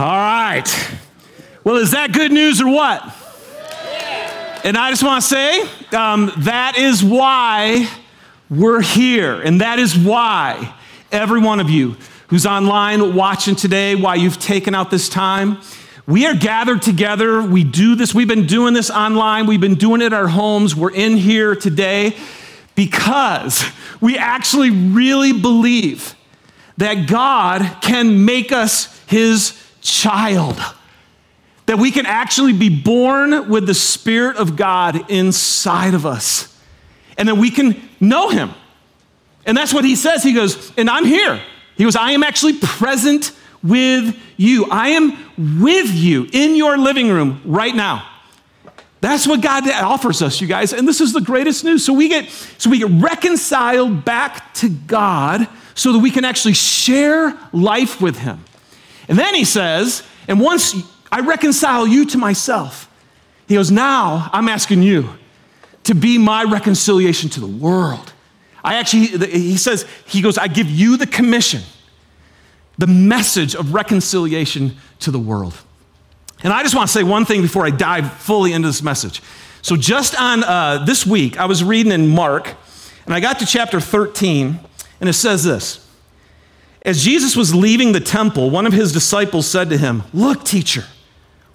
All right. Well, is that good news or what? And I just want to say um, that is why we're here. And that is why every one of you who's online watching today, why you've taken out this time. We are gathered together. We do this. We've been doing this online. We've been doing it at our homes. We're in here today because we actually really believe that God can make us his child. That we can actually be born with the Spirit of God inside of us. And that we can know him. And that's what he says. He goes, and I'm here. He goes, I am actually present with you. I am with you in your living room right now. That's what God offers us, you guys. And this is the greatest news. So we get so we get reconciled back to God so that we can actually share life with him. And then he says, and once I reconcile you to myself, he goes, now I'm asking you to be my reconciliation to the world. I actually, he says, he goes, I give you the commission, the message of reconciliation to the world. And I just want to say one thing before I dive fully into this message. So, just on uh, this week, I was reading in Mark, and I got to chapter 13, and it says this As Jesus was leaving the temple, one of his disciples said to him, Look, teacher,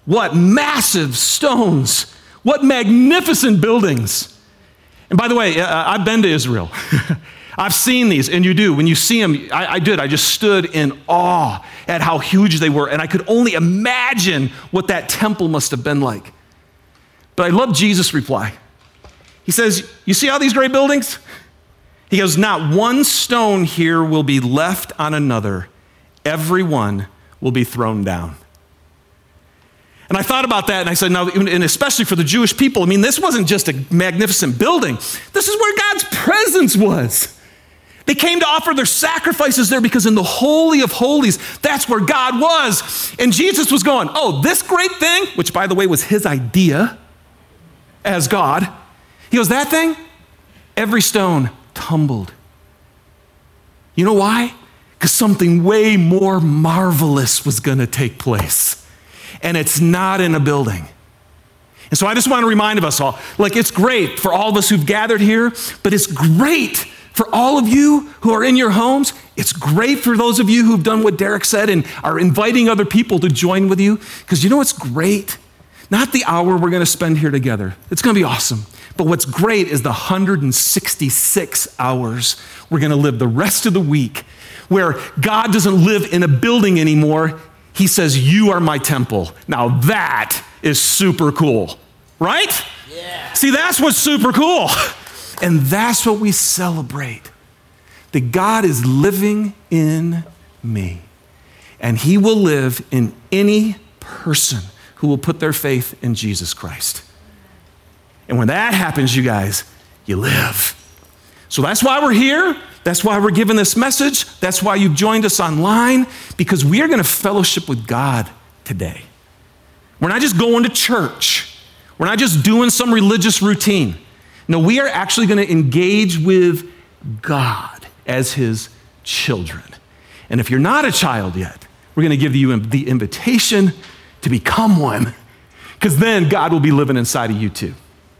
what massive stones, what magnificent buildings. And by the way, uh, I've been to Israel. I've seen these, and you do. When you see them, I, I, did. I just stood in awe at how huge they were, and I could only imagine what that temple must have been like. But I love Jesus' reply. He says, You see all these great buildings? He goes, Not one stone here will be left on another, every one will be thrown down. And I thought about that and I said, now, and especially for the Jewish people, I mean, this wasn't just a magnificent building. This is where God's presence was. They came to offer their sacrifices there because in the Holy of Holies, that's where God was. And Jesus was going, Oh, this great thing, which by the way was his idea as God, he goes, That thing, every stone tumbled. You know why? Because something way more marvelous was going to take place. And it's not in a building. And so I just want to remind of us all like, it's great for all of us who've gathered here, but it's great for all of you who are in your homes, it's great for those of you who've done what Derek said and are inviting other people to join with you. Because you know what's great? Not the hour we're going to spend here together. It's going to be awesome. But what's great is the 166 hours we're going to live the rest of the week where God doesn't live in a building anymore. He says, You are my temple. Now that is super cool, right? Yeah. See, that's what's super cool. And that's what we celebrate that God is living in me. And He will live in any person who will put their faith in Jesus Christ. And when that happens, you guys, you live. So that's why we're here. That's why we're giving this message. That's why you've joined us online, because we are going to fellowship with God today. We're not just going to church, we're not just doing some religious routine. No, we are actually going to engage with God as his children. And if you're not a child yet, we're going to give you the invitation to become one, because then God will be living inside of you too.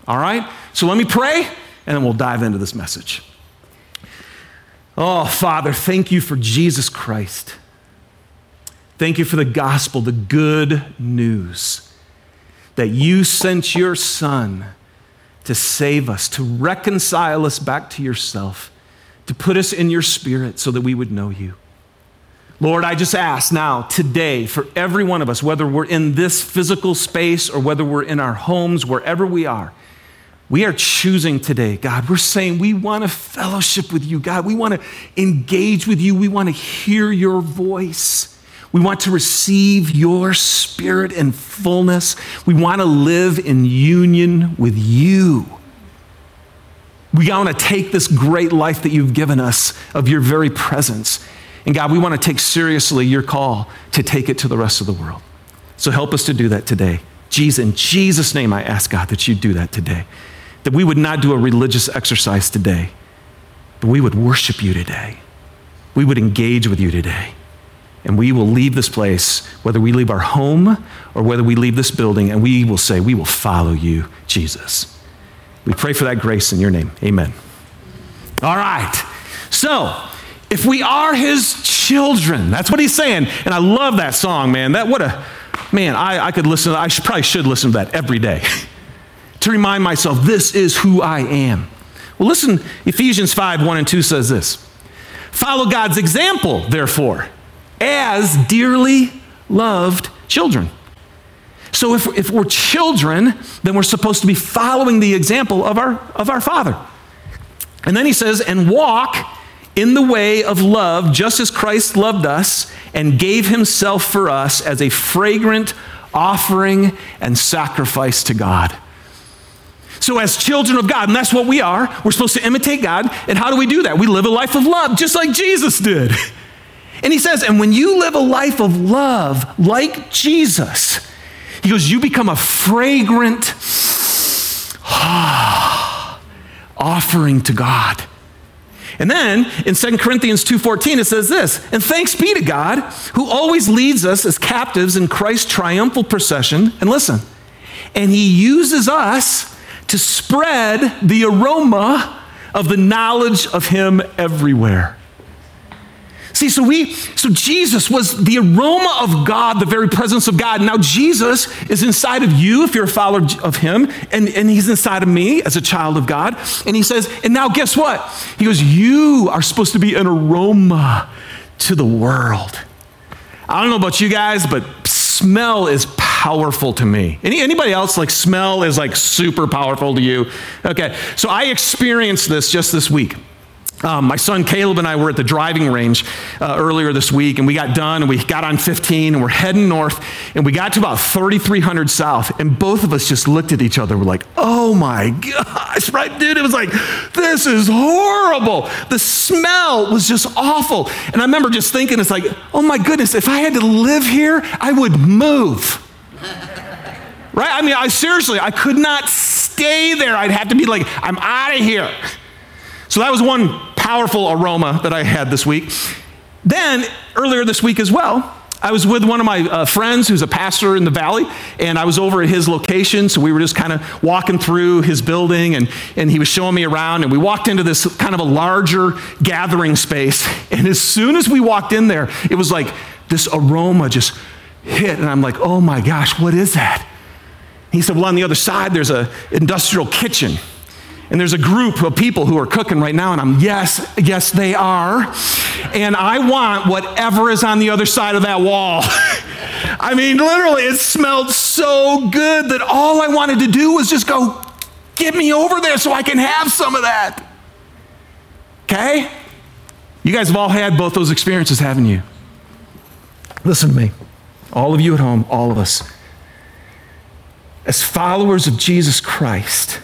All right? So let me pray, and then we'll dive into this message. Oh, Father, thank you for Jesus Christ. Thank you for the gospel, the good news that you sent your Son to save us, to reconcile us back to yourself, to put us in your spirit so that we would know you. Lord, I just ask now, today, for every one of us, whether we're in this physical space or whether we're in our homes, wherever we are, we are choosing today, God. We're saying we want to fellowship with you, God. We want to engage with you. We want to hear your voice. We want to receive your spirit and fullness. We want to live in union with you. We want to take this great life that you've given us of your very presence. And God, we want to take seriously your call to take it to the rest of the world. So help us to do that today. Jesus, in Jesus' name, I ask God that you do that today. That we would not do a religious exercise today, but we would worship you today. We would engage with you today. and we will leave this place, whether we leave our home or whether we leave this building, and we will say, We will follow you, Jesus. We pray for that grace in your name. Amen. All right. So, if we are his children, that's what he's saying. And I love that song, man. That what a man, I, I could listen, to. I should, probably should listen to that every day to remind myself this is who I am. Well, listen, Ephesians 5 1 and 2 says this Follow God's example, therefore, as dearly loved children. So if, if we're children, then we're supposed to be following the example of our, of our Father. And then he says, and walk in the way of love, just as Christ loved us and gave himself for us as a fragrant offering and sacrifice to God. So, as children of God, and that's what we are, we're supposed to imitate God. And how do we do that? We live a life of love, just like Jesus did. And he says, and when you live a life of love like Jesus, he goes, you become a fragrant ah, offering to God. And then in 2 Corinthians 2:14 it says this, and thanks be to God who always leads us as captives in Christ's triumphal procession. And listen, and he uses us to spread the aroma of the knowledge of him everywhere. See, so we, so Jesus was the aroma of God, the very presence of God. Now Jesus is inside of you if you're a follower of him, and, and he's inside of me as a child of God. And he says, and now guess what? He goes, you are supposed to be an aroma to the world. I don't know about you guys, but smell is powerful to me. Any, anybody else like smell is like super powerful to you? Okay, so I experienced this just this week. Um, my son Caleb and I were at the driving range uh, earlier this week, and we got done, and we got on 15, and we're heading north, and we got to about 3,300 south, and both of us just looked at each other. We're like, "Oh my gosh, right, dude?" It was like, "This is horrible." The smell was just awful, and I remember just thinking, "It's like, oh my goodness, if I had to live here, I would move." right? I mean, I seriously, I could not stay there. I'd have to be like, "I'm out of here." So that was one powerful aroma that I had this week. Then, earlier this week as well, I was with one of my uh, friends who's a pastor in the valley, and I was over at his location. So we were just kind of walking through his building, and, and he was showing me around. And we walked into this kind of a larger gathering space. And as soon as we walked in there, it was like this aroma just hit. And I'm like, oh my gosh, what is that? He said, well, on the other side, there's an industrial kitchen. And there's a group of people who are cooking right now, and I'm, yes, yes, they are. And I want whatever is on the other side of that wall. I mean, literally, it smelled so good that all I wanted to do was just go, get me over there so I can have some of that. Okay? You guys have all had both those experiences, haven't you? Listen to me. All of you at home, all of us. As followers of Jesus Christ,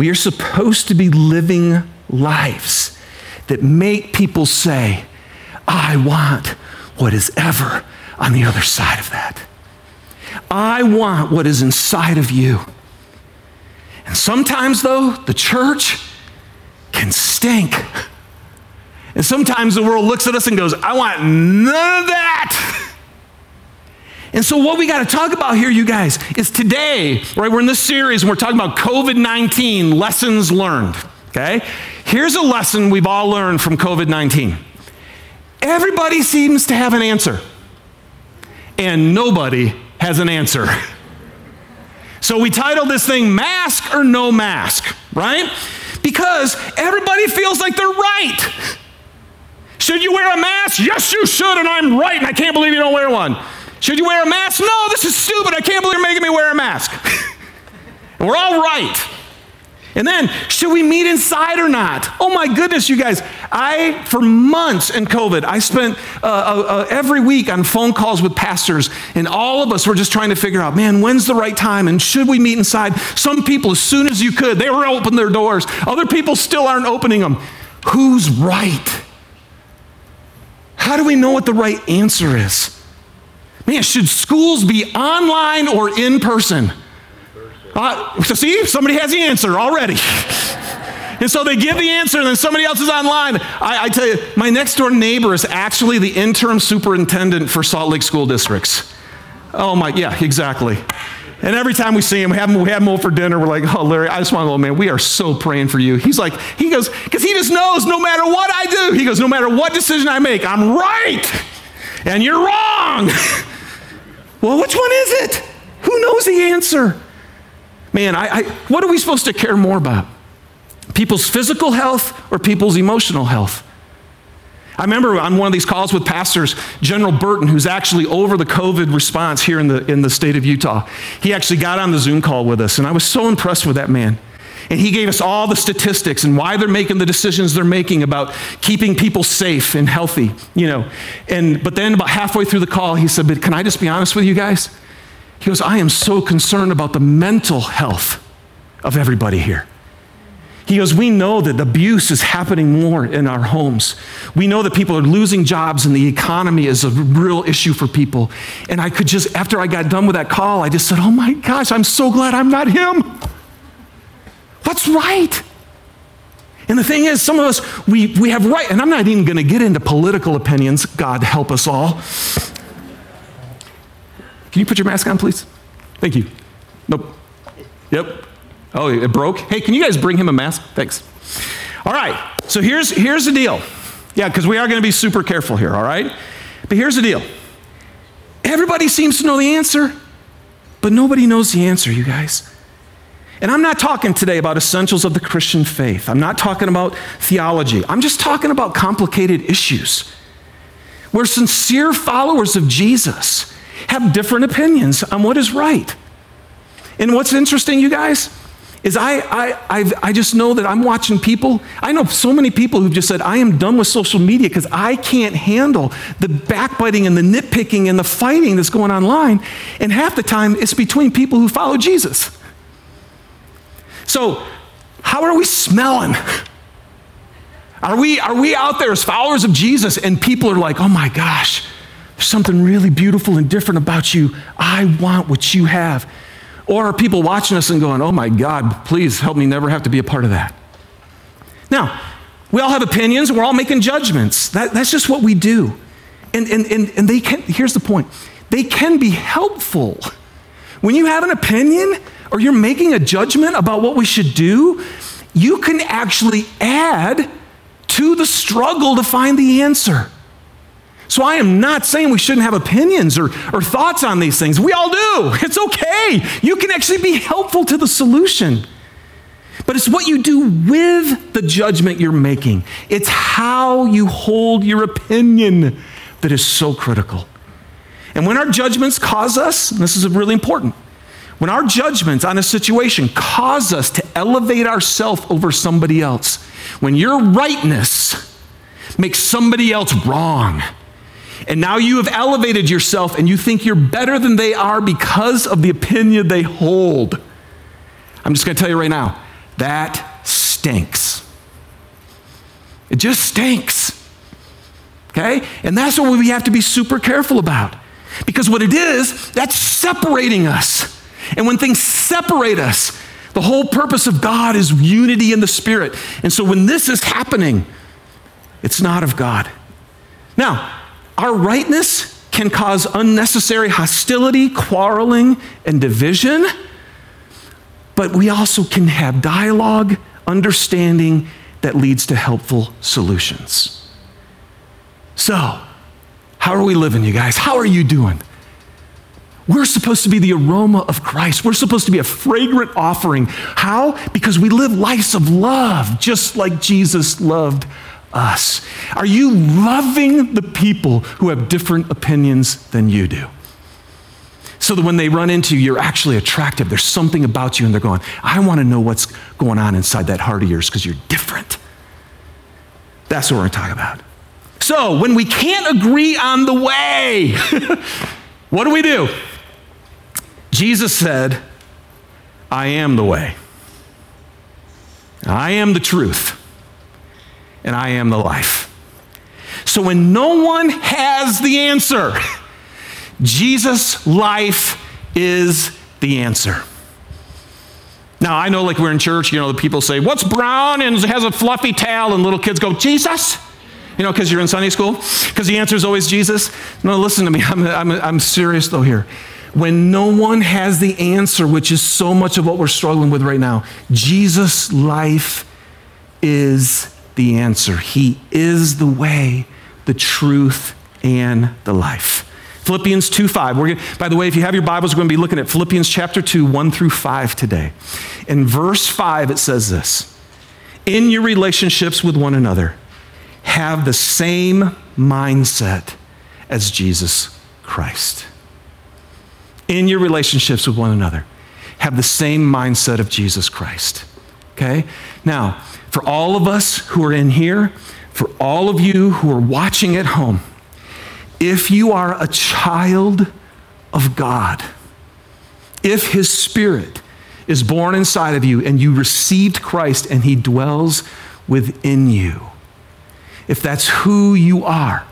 we are supposed to be living lives that make people say, I want what is ever on the other side of that. I want what is inside of you. And sometimes, though, the church can stink. And sometimes the world looks at us and goes, I want none of that. And so, what we got to talk about here, you guys, is today, right? We're in this series and we're talking about COVID 19 lessons learned, okay? Here's a lesson we've all learned from COVID 19 everybody seems to have an answer, and nobody has an answer. So, we titled this thing Mask or No Mask, right? Because everybody feels like they're right. Should you wear a mask? Yes, you should, and I'm right, and I can't believe you don't wear one. Should you wear a mask? No, this is stupid. I can't believe you're making me wear a mask. we're all right. And then, should we meet inside or not? Oh my goodness, you guys. I, for months in COVID, I spent uh, uh, uh, every week on phone calls with pastors, and all of us were just trying to figure out, man, when's the right time? And should we meet inside? Some people, as soon as you could, they were opening their doors. Other people still aren't opening them. Who's right? How do we know what the right answer is? Man, should schools be online or in person? Uh, so see, somebody has the answer already. And so they give the answer, and then somebody else is online. I, I tell you, my next door neighbor is actually the interim superintendent for Salt Lake School Districts. Oh my, yeah, exactly. And every time we see him, we have him, we have him over for dinner. We're like, oh, Larry, I just want to go, man, we are so praying for you. He's like, he goes, because he just knows no matter what I do, he goes, no matter what decision I make, I'm right. And you're wrong. well, which one is it? Who knows the answer? Man, I, I, what are we supposed to care more about? People's physical health or people's emotional health? I remember on one of these calls with pastors, General Burton, who's actually over the COVID response here in the, in the state of Utah. He actually got on the Zoom call with us, and I was so impressed with that man. And he gave us all the statistics and why they're making the decisions they're making about keeping people safe and healthy, you know. And but then about halfway through the call, he said, But can I just be honest with you guys? He goes, I am so concerned about the mental health of everybody here. He goes, We know that abuse is happening more in our homes. We know that people are losing jobs and the economy is a real issue for people. And I could just, after I got done with that call, I just said, Oh my gosh, I'm so glad I'm not him. What's right? And the thing is, some of us, we, we have right, and I'm not even going to get into political opinions. God help us all. Can you put your mask on, please? Thank you. Nope. Yep. Oh, it broke? Hey, can you guys bring him a mask? Thanks. All right. So here's, here's the deal. Yeah, because we are going to be super careful here, all right? But here's the deal. Everybody seems to know the answer, but nobody knows the answer, you guys. And I'm not talking today about essentials of the Christian faith. I'm not talking about theology. I'm just talking about complicated issues where sincere followers of Jesus have different opinions on what is right. And what's interesting, you guys, is I, I, I've, i just know that I'm watching people. I know so many people who've just said, I am done with social media because I can't handle the backbiting and the nitpicking and the fighting that's going online. And half the time, it's between people who follow Jesus. So, how are we smelling? Are we, are we out there as followers of Jesus and people are like, oh my gosh, there's something really beautiful and different about you. I want what you have. Or are people watching us and going, oh my God, please help me never have to be a part of that? Now, we all have opinions, we're all making judgments. That, that's just what we do. And, and, and, and they can, here's the point they can be helpful. When you have an opinion or you're making a judgment about what we should do, you can actually add to the struggle to find the answer. So I am not saying we shouldn't have opinions or, or thoughts on these things. We all do. It's okay. You can actually be helpful to the solution. But it's what you do with the judgment you're making, it's how you hold your opinion that is so critical. And when our judgments cause us, this is really important, when our judgments on a situation cause us to elevate ourselves over somebody else, when your rightness makes somebody else wrong, and now you have elevated yourself and you think you're better than they are because of the opinion they hold. I'm just going to tell you right now that stinks. It just stinks. Okay? And that's what we have to be super careful about. Because what it is, that's separating us. And when things separate us, the whole purpose of God is unity in the Spirit. And so when this is happening, it's not of God. Now, our rightness can cause unnecessary hostility, quarreling, and division, but we also can have dialogue, understanding that leads to helpful solutions. So, how are we living, you guys? How are you doing? We're supposed to be the aroma of Christ. We're supposed to be a fragrant offering. How? Because we live lives of love, just like Jesus loved us? Are you loving the people who have different opinions than you do? So that when they run into you, you're actually attractive. There's something about you, and they're going, I want to know what's going on inside that heart of yours because you're different. That's what we're going to talk about. So, when we can't agree on the way, what do we do? Jesus said, I am the way, I am the truth and I am the life. So when no one has the answer, Jesus' life is the answer. Now, I know, like, we're in church, you know, the people say, What's brown and has a fluffy tail? And little kids go, Jesus. You know, because you're in Sunday school? Because the answer is always Jesus? No, listen to me. I'm, I'm, I'm serious, though, here. When no one has the answer, which is so much of what we're struggling with right now, Jesus' life is the answer. He is the way, the truth, and the life. Philippians 2 5. We're by the way, if you have your Bibles, we're going to be looking at Philippians chapter 2, 1 through 5 today. In verse 5, it says this In your relationships with one another, have the same mindset as Jesus Christ. In your relationships with one another, have the same mindset of Jesus Christ. Okay? Now, for all of us who are in here, for all of you who are watching at home, if you are a child of God, if His Spirit is born inside of you and you received Christ and He dwells within you, if that's who you are,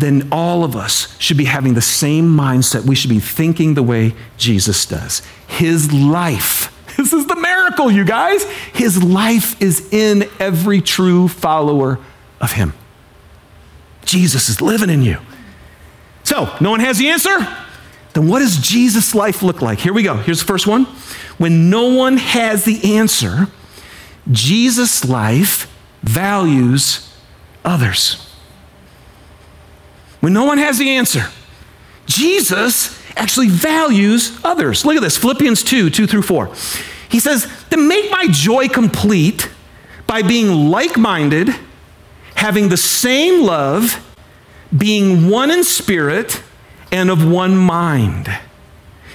then all of us should be having the same mindset. We should be thinking the way Jesus does. His life, this is the miracle, you guys. His life is in every true follower of Him. Jesus is living in you. So, no one has the answer? Then what does Jesus' life look like? Here we go. Here's the first one. When no one has the answer, Jesus' life values others. When no one has the answer, Jesus actually values others. Look at this Philippians 2 2 through 4. He says, To make my joy complete by being like minded, having the same love, being one in spirit and of one mind.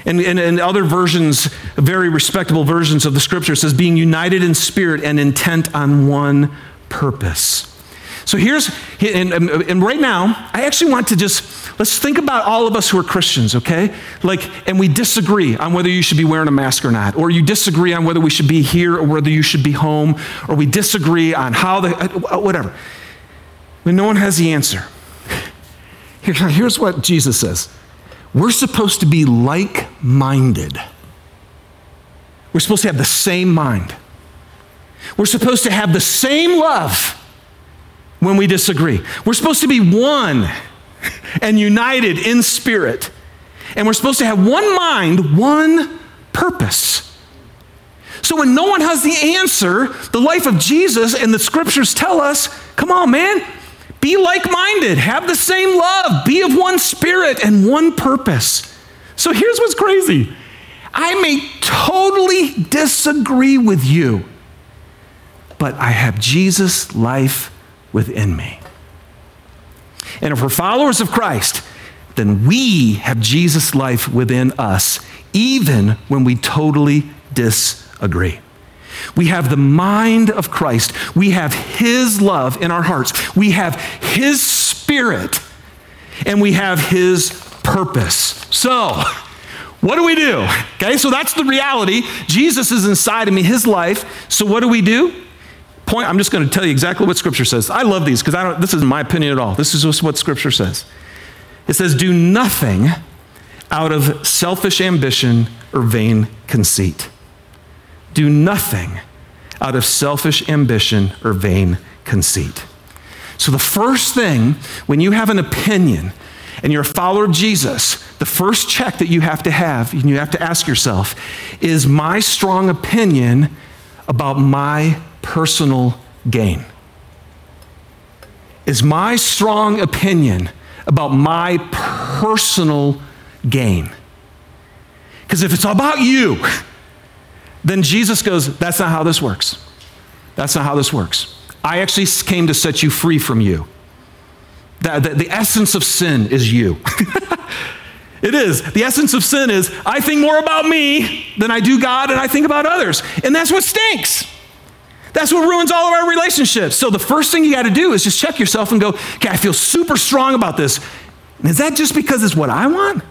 And, and, and, other versions, very respectable versions of the scripture, says being united in spirit and intent on one purpose. So here's, and, um, and, right now, I actually want to just, let's think about all of us who are Christians, okay? Like, and we disagree on whether you should be wearing a mask or not, or you disagree on whether we should be here or whether you should be home, or we disagree on how the, uh, uh, whatever. When no one has the answer, Here's what Jesus says We're supposed to be like minded. We're supposed to have the same mind. We're supposed to have the same love when we disagree. We're supposed to be one and united in spirit. And we're supposed to have one mind, one purpose. So when no one has the answer, the life of Jesus and the scriptures tell us come on, man, be like minded, have the same love, be of one spirit and one purpose. So here's what's crazy I may totally disagree with you, but I have Jesus' life within me. And if we're followers of Christ, then we have Jesus' life within us, even when we totally disagree. We have the mind of Christ. We have His love in our hearts. We have His Spirit. And we have His purpose. So, what do we do? Okay, so that's the reality. Jesus is inside of me, His life. So, what do we do? Point, I'm just going to tell you exactly what Scripture says. I love these because I don't, this isn't my opinion at all. This is just what Scripture says. It says, Do nothing out of selfish ambition or vain conceit do nothing out of selfish ambition or vain conceit. So, the first thing when you have an opinion and you're a follower of Jesus, the first check that you have to have, and you have to ask yourself, is my strong opinion about my personal gain? Is my strong opinion about my personal gain? Because if it's about you, then Jesus goes, That's not how this works. That's not how this works. I actually came to set you free from you. The, the, the essence of sin is you. it is. The essence of sin is I think more about me than I do God and I think about others. And that's what stinks. That's what ruins all of our relationships. So the first thing you got to do is just check yourself and go, okay, I feel super strong about this. And is that just because it's what I want?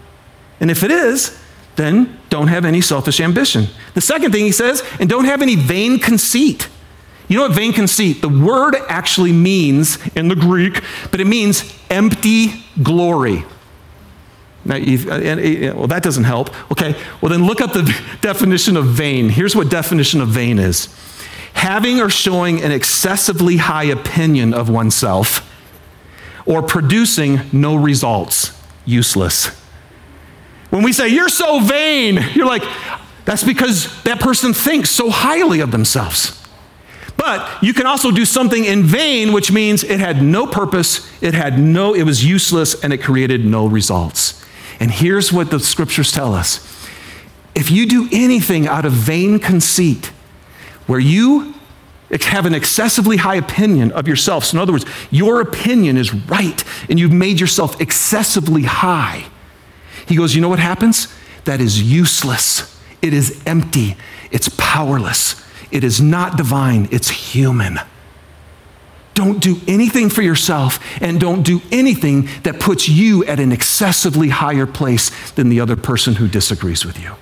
And if it is, then don't have any selfish ambition. The second thing he says, and don't have any vain conceit. You know what vain conceit? The word actually means in the Greek, but it means empty glory. Now, uh, uh, well, that doesn't help. Okay, well, then look up the definition of vain. Here's what definition of vain is having or showing an excessively high opinion of oneself or producing no results, useless. When we say, you're so vain, you're like, that's because that person thinks so highly of themselves. But you can also do something in vain, which means it had no purpose, it had no, it was useless, and it created no results. And here's what the scriptures tell us if you do anything out of vain conceit, where you have an excessively high opinion of yourself, so in other words, your opinion is right and you've made yourself excessively high, he goes, You know what happens? That is useless. It is empty. It's powerless. It is not divine. It's human. Don't do anything for yourself and don't do anything that puts you at an excessively higher place than the other person who disagrees with you.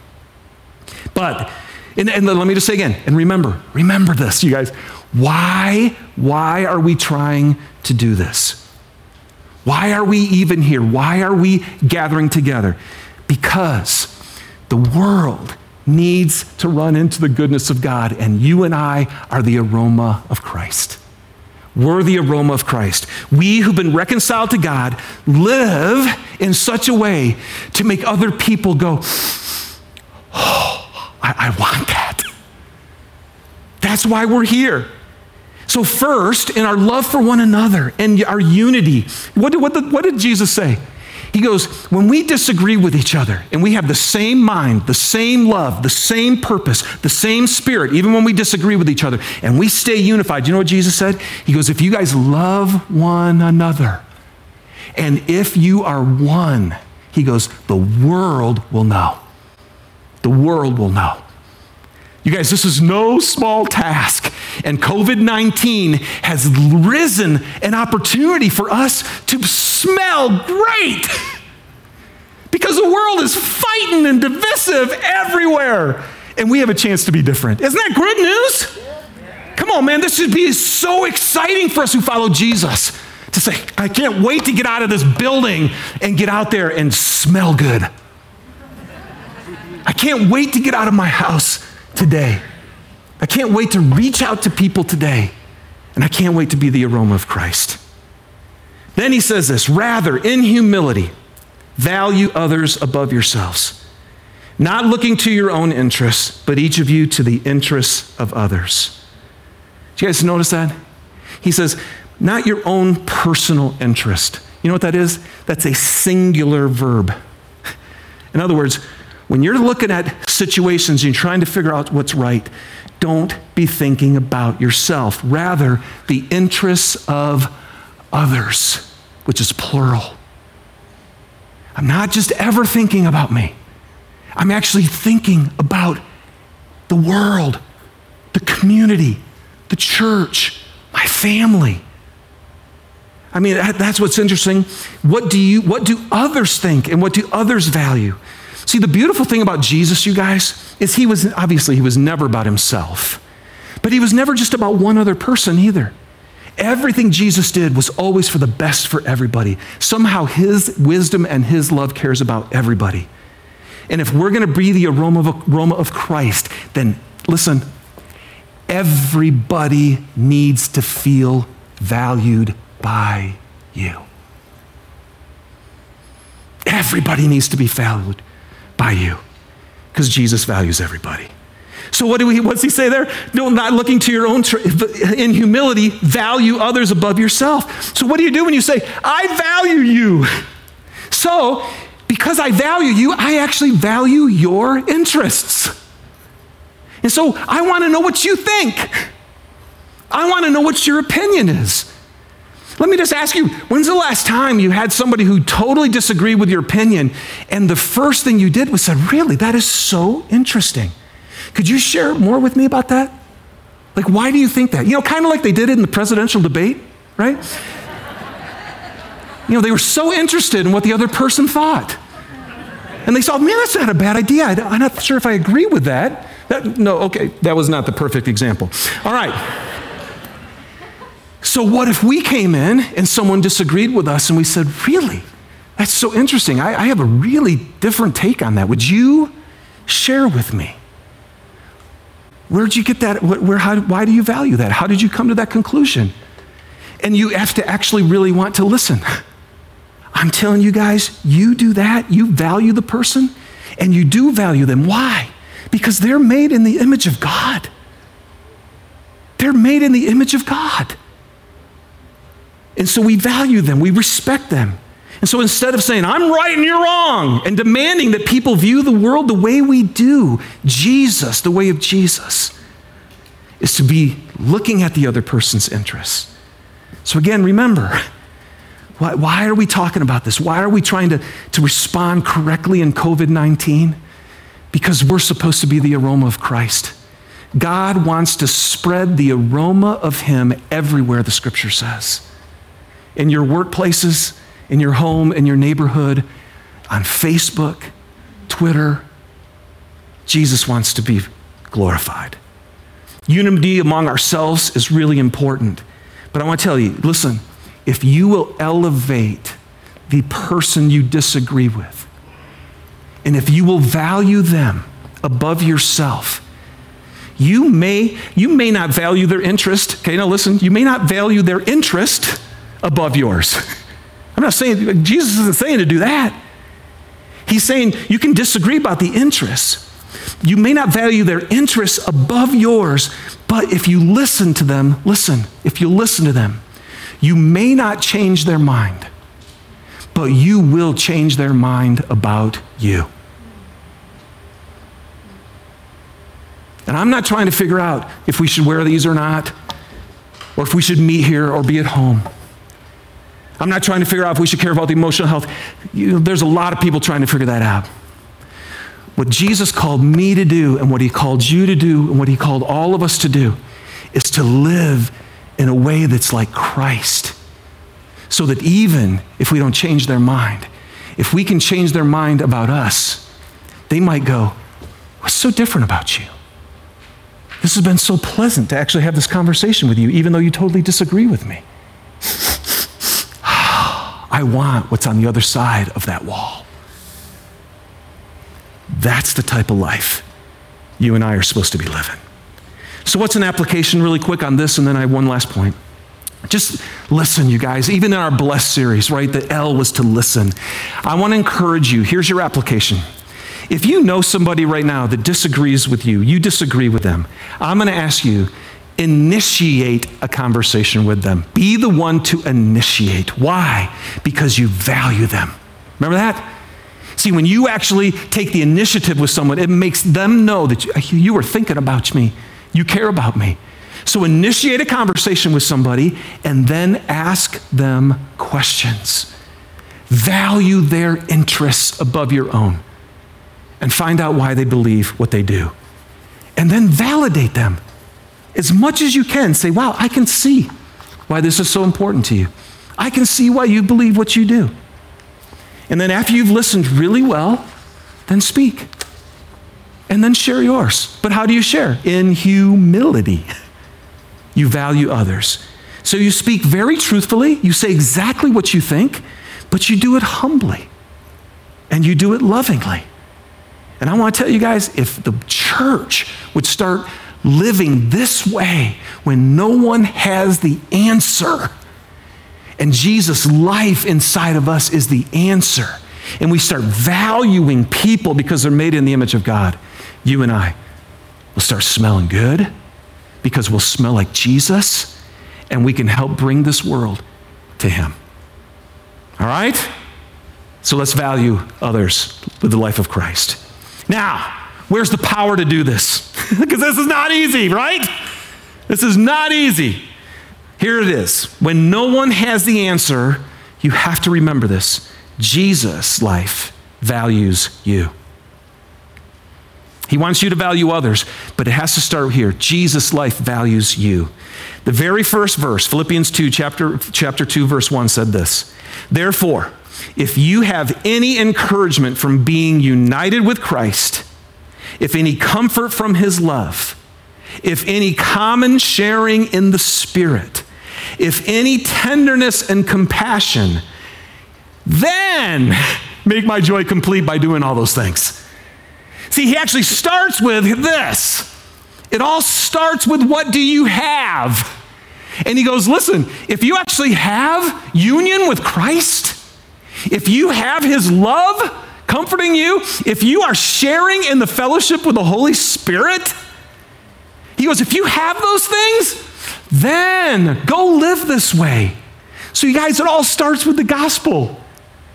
But, and, and let me just say again, and remember, remember this, you guys. Why, why are we trying to do this? Why are we even here? Why are we gathering together? Because the world needs to run into the goodness of God, and you and I are the aroma of Christ. We're the aroma of Christ. We who've been reconciled to God live in such a way to make other people go, Oh, I, I want that. That's why we're here. So, first, in our love for one another and our unity, what did, what, did, what did Jesus say? He goes, when we disagree with each other and we have the same mind, the same love, the same purpose, the same spirit, even when we disagree with each other, and we stay unified, you know what Jesus said? He goes, if you guys love one another, and if you are one, he goes, the world will know. The world will know. You guys, this is no small task. And COVID 19 has risen an opportunity for us to smell great because the world is fighting and divisive everywhere. And we have a chance to be different. Isn't that great news? Come on, man, this should be so exciting for us who follow Jesus to say, I can't wait to get out of this building and get out there and smell good. I can't wait to get out of my house today. I can't wait to reach out to people today. And I can't wait to be the aroma of Christ. Then he says this rather, in humility, value others above yourselves, not looking to your own interests, but each of you to the interests of others. Do you guys notice that? He says, not your own personal interest. You know what that is? That's a singular verb. In other words, when you're looking at situations and trying to figure out what's right, don't be thinking about yourself. Rather, the interests of others, which is plural. I'm not just ever thinking about me, I'm actually thinking about the world, the community, the church, my family. I mean, that's what's interesting. What do you what do others think and what do others value? See, the beautiful thing about Jesus, you guys, is he was obviously he was never about himself. But he was never just about one other person either. Everything Jesus did was always for the best for everybody. Somehow his wisdom and his love cares about everybody. And if we're going to breathe the aroma of, aroma of Christ, then listen, everybody needs to feel valued by you. Everybody needs to be valued by you because Jesus values everybody. So what do we, what's he say there? No, not looking to your own, in humility, value others above yourself. So what do you do when you say, I value you? So because I value you, I actually value your interests. And so I want to know what you think. I want to know what your opinion is. Let me just ask you when's the last time you had somebody who totally disagreed with your opinion, and the first thing you did was said, Really, that is so interesting. Could you share more with me about that? Like, why do you think that? You know, kind of like they did it in the presidential debate, right? you know, they were so interested in what the other person thought. And they saw, man, that's not a bad idea. I'm not sure if I agree with that. that no, okay, that was not the perfect example. All right. So, what if we came in and someone disagreed with us and we said, Really? That's so interesting. I, I have a really different take on that. Would you share with me? Where'd you get that? Where, how, why do you value that? How did you come to that conclusion? And you have to actually really want to listen. I'm telling you guys, you do that, you value the person, and you do value them. Why? Because they're made in the image of God. They're made in the image of God. And so we value them, we respect them. And so instead of saying, I'm right and you're wrong, and demanding that people view the world the way we do, Jesus, the way of Jesus, is to be looking at the other person's interests. So again, remember, why, why are we talking about this? Why are we trying to, to respond correctly in COVID 19? Because we're supposed to be the aroma of Christ. God wants to spread the aroma of Him everywhere, the scripture says. In your workplaces, in your home, in your neighborhood, on Facebook, Twitter. Jesus wants to be glorified. Unity among ourselves is really important. But I want to tell you listen, if you will elevate the person you disagree with, and if you will value them above yourself, you may, you may not value their interest. Okay, now listen, you may not value their interest above yours. I'm not saying, Jesus isn't saying to do that. He's saying you can disagree about the interests. You may not value their interests above yours, but if you listen to them, listen, if you listen to them, you may not change their mind, but you will change their mind about you. And I'm not trying to figure out if we should wear these or not, or if we should meet here or be at home. I'm not trying to figure out if we should care about the emotional health. You there's a lot of people trying to figure that out. What Jesus called me to do, and what he called you to do, and what he called all of us to do, is to live in a way that's like Christ. So that even if we don't change their mind, if we can change their mind about us, they might go, What's so different about you? This has been so pleasant to actually have this conversation with you, even though you totally disagree with me. I want what's on the other side of that wall. That's the type of life you and I are supposed to be living. So, what's an application, really quick, on this? And then I have one last point. Just listen, you guys. Even in our Blessed series, right? The L was to listen. I want to encourage you. Here's your application. If you know somebody right now that disagrees with you, you disagree with them, I'm going to ask you initiate a conversation with them. Be the one to initiate. Why? Because you value them. Remember that? See, when you actually take the initiative with someone, it makes them know that you, you are thinking about me. You care about me. So initiate a conversation with somebody and then ask them questions. Value their interests above your own and find out why they believe what they do. And then validate them as much as you can. Say, wow, I can see why this is so important to you. I can see why you believe what you do. And then after you've listened really well, then speak and then share yours. But how do you share? In humility. You value others. So you speak very truthfully, you say exactly what you think, but you do it humbly and you do it lovingly. And I want to tell you guys if the church would start living this way when no one has the answer, and Jesus' life inside of us is the answer, and we start valuing people because they're made in the image of God, you and I will start smelling good because we'll smell like Jesus and we can help bring this world to Him. All right? So let's value others with the life of Christ. Now, where's the power to do this? Because this is not easy, right? This is not easy. Here it is. When no one has the answer, you have to remember this Jesus' life values you. He wants you to value others, but it has to start here. Jesus' life values you. The very first verse, Philippians 2, chapter, chapter 2, verse 1, said this Therefore, if you have any encouragement from being united with Christ, if any comfort from his love, if any common sharing in the Spirit, if any tenderness and compassion, then make my joy complete by doing all those things. See, he actually starts with this. It all starts with what do you have? And he goes, listen, if you actually have union with Christ, if you have his love comforting you, if you are sharing in the fellowship with the Holy Spirit, he goes, if you have those things, then go live this way. So, you guys, it all starts with the gospel.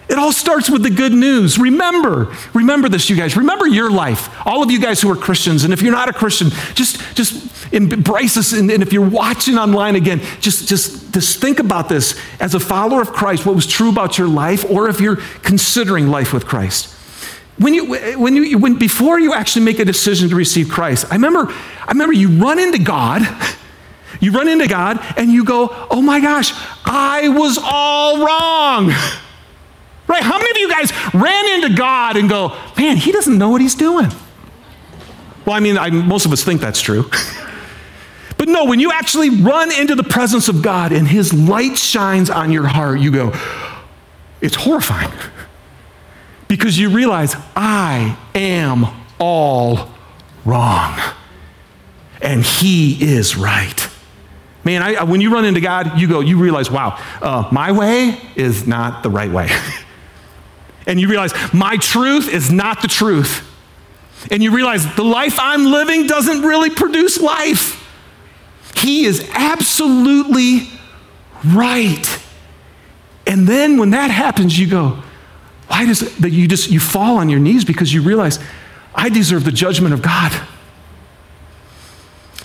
It all starts with the good news. Remember, remember this, you guys. Remember your life. All of you guys who are Christians, and if you're not a Christian, just just embrace this. And, and if you're watching online again, just just just think about this as a follower of Christ. What was true about your life, or if you're considering life with Christ. When you when you when before you actually make a decision to receive Christ, I remember I remember you run into God. You run into God and you go, "Oh my gosh, I was all wrong." Right? How many of you guys ran into God and go, man, he doesn't know what he's doing? Well, I mean, I, most of us think that's true. but no, when you actually run into the presence of God and his light shines on your heart, you go, it's horrifying. Because you realize, I am all wrong. And he is right. Man, I, when you run into God, you go, you realize, wow, uh, my way is not the right way. and you realize my truth is not the truth. And you realize the life I'm living doesn't really produce life. He is absolutely right. And then when that happens, you go, why does that you just you fall on your knees because you realize I deserve the judgment of God.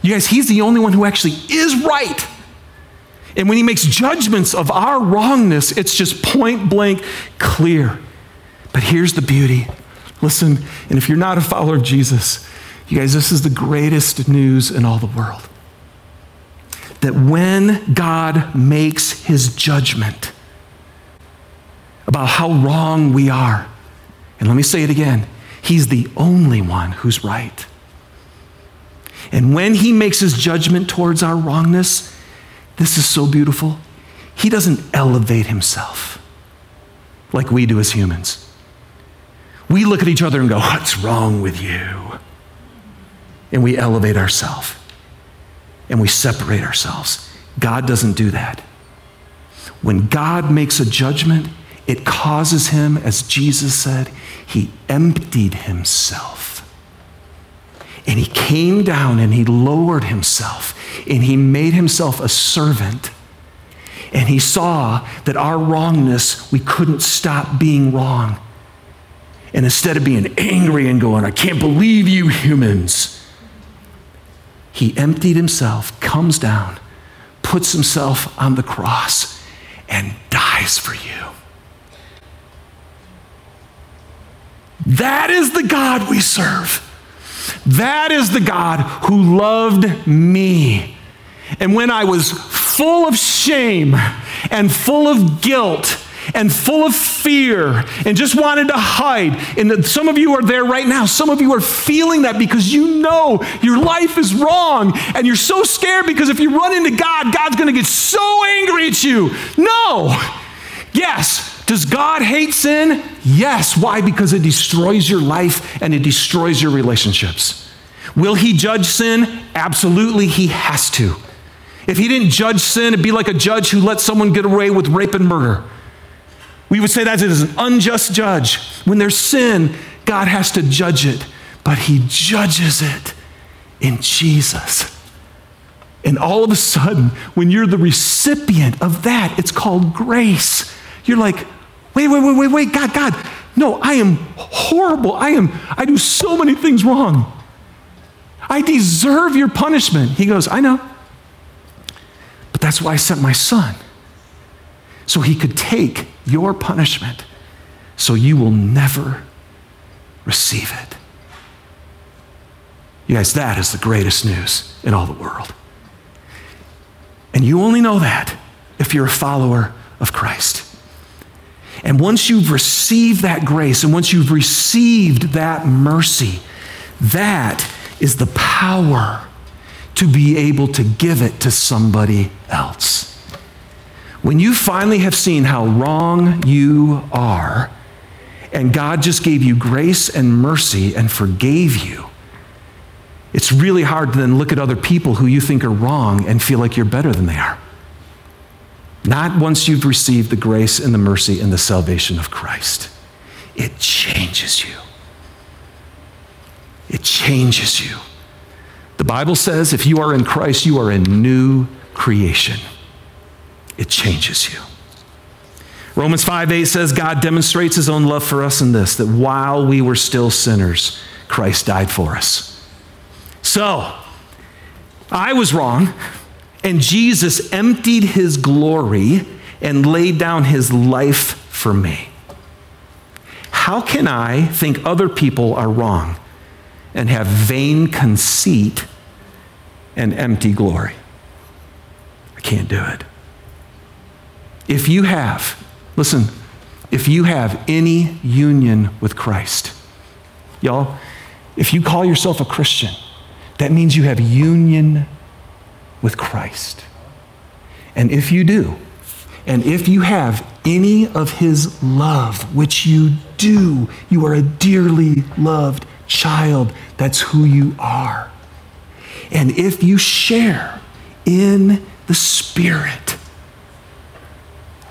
You guys, he's the only one who actually is right. And when he makes judgments of our wrongness, it's just point blank clear. But here's the beauty. Listen, and if you're not a follower of Jesus, you guys, this is the greatest news in all the world. That when God makes his judgment about how wrong we are, and let me say it again, he's the only one who's right. And when he makes his judgment towards our wrongness, this is so beautiful. He doesn't elevate himself like we do as humans. We look at each other and go, What's wrong with you? And we elevate ourselves and we separate ourselves. God doesn't do that. When God makes a judgment, it causes him, as Jesus said, he emptied himself. And he came down and he lowered himself and he made himself a servant. And he saw that our wrongness, we couldn't stop being wrong. And instead of being angry and going, I can't believe you humans, he emptied himself, comes down, puts himself on the cross, and dies for you. That is the God we serve. That is the God who loved me. And when I was full of shame and full of guilt and full of fear and just wanted to hide. And some of you are there right now. Some of you are feeling that because you know your life is wrong and you're so scared because if you run into God, God's going to get so angry at you. No. Yes. Does God hate sin? Yes. Why? Because it destroys your life and it destroys your relationships. Will he judge sin? Absolutely, he has to. If he didn't judge sin, it'd be like a judge who let someone get away with rape and murder. We would say that it is an unjust judge. When there's sin, God has to judge it, but He judges it in Jesus. And all of a sudden, when you're the recipient of that, it's called grace. You're like, wait, wait, wait, wait, wait, God, God, no, I am horrible. I am, I do so many things wrong. I deserve your punishment. He goes, I know. But that's why I sent my son so he could take your punishment so you will never receive it. You guys, that is the greatest news in all the world. And you only know that if you're a follower of Christ. And once you've received that grace and once you've received that mercy, that is the power to be able to give it to somebody else. When you finally have seen how wrong you are, and God just gave you grace and mercy and forgave you, it's really hard to then look at other people who you think are wrong and feel like you're better than they are. Not once you've received the grace and the mercy and the salvation of Christ. It changes you. It changes you. The Bible says if you are in Christ, you are a new creation. It changes you. Romans 5 8 says, God demonstrates his own love for us in this, that while we were still sinners, Christ died for us. So, I was wrong, and Jesus emptied his glory and laid down his life for me. How can I think other people are wrong and have vain conceit and empty glory? I can't do it. If you have, listen, if you have any union with Christ, y'all, if you call yourself a Christian, that means you have union with Christ. And if you do, and if you have any of his love, which you do, you are a dearly loved child. That's who you are. And if you share in the Spirit,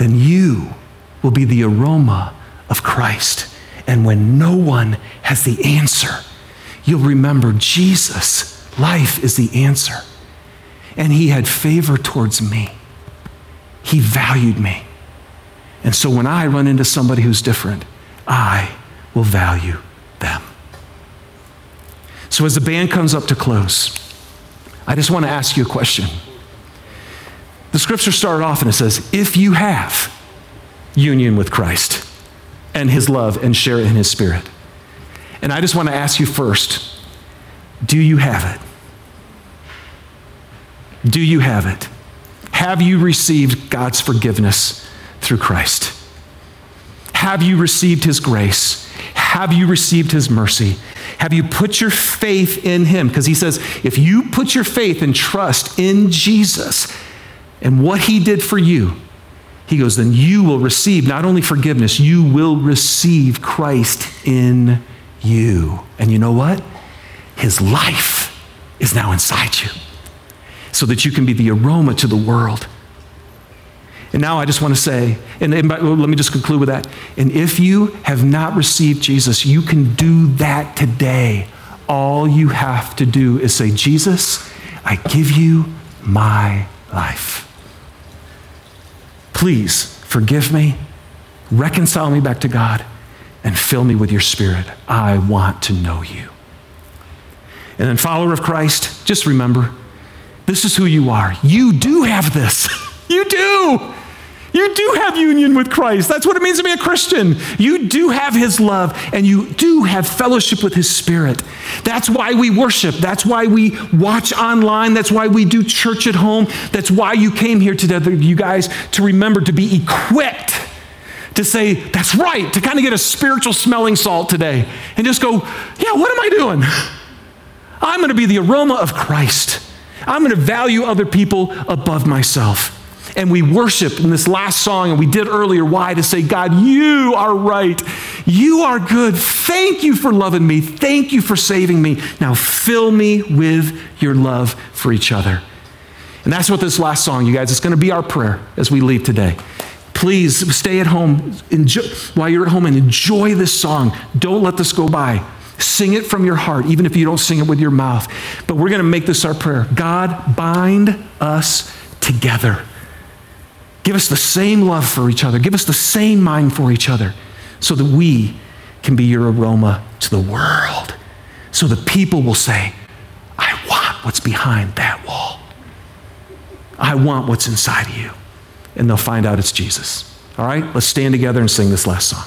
then you will be the aroma of Christ. And when no one has the answer, you'll remember Jesus Life is the answer. And he had favor towards me. He valued me. And so when I run into somebody who's different, I will value them. So as the band comes up to close, I just want to ask you a question. The scripture started off and it says, if you have union with Christ and his love and share it in his spirit. And I just want to ask you first, do you have it? Do you have it? Have you received God's forgiveness through Christ? Have you received His grace? Have you received His mercy? Have you put your faith in Him? Because He says, if you put your faith and trust in Jesus and what He did for you, He goes, then you will receive not only forgiveness, you will receive Christ in you. And you know what? His life is now inside you so that you can be the aroma to the world. And now I just want to say, and, and let me just conclude with that. And if you have not received Jesus, you can do that today. All you have to do is say, Jesus, I give you my life. Please forgive me, reconcile me back to God, and fill me with your spirit. I want to know you. And then, follower of Christ, just remember this is who you are. You do have this. You do. You do have union with Christ. That's what it means to be a Christian. You do have His love and you do have fellowship with His Spirit. That's why we worship. That's why we watch online. That's why we do church at home. That's why you came here today, you guys, to remember to be equipped to say, that's right, to kind of get a spiritual smelling salt today and just go, yeah, what am I doing? I'm going to be the aroma of Christ. I'm going to value other people above myself. And we worship in this last song, and we did earlier, why? To say, God, you are right. You are good. Thank you for loving me. Thank you for saving me. Now fill me with your love for each other. And that's what this last song, you guys, it's going to be our prayer as we leave today. Please stay at home enjoy, while you're at home and enjoy this song. Don't let this go by. Sing it from your heart, even if you don't sing it with your mouth. But we're going to make this our prayer God, bind us together. Give us the same love for each other. Give us the same mind for each other so that we can be your aroma to the world. So the people will say, I want what's behind that wall. I want what's inside of you. And they'll find out it's Jesus. All right, let's stand together and sing this last song.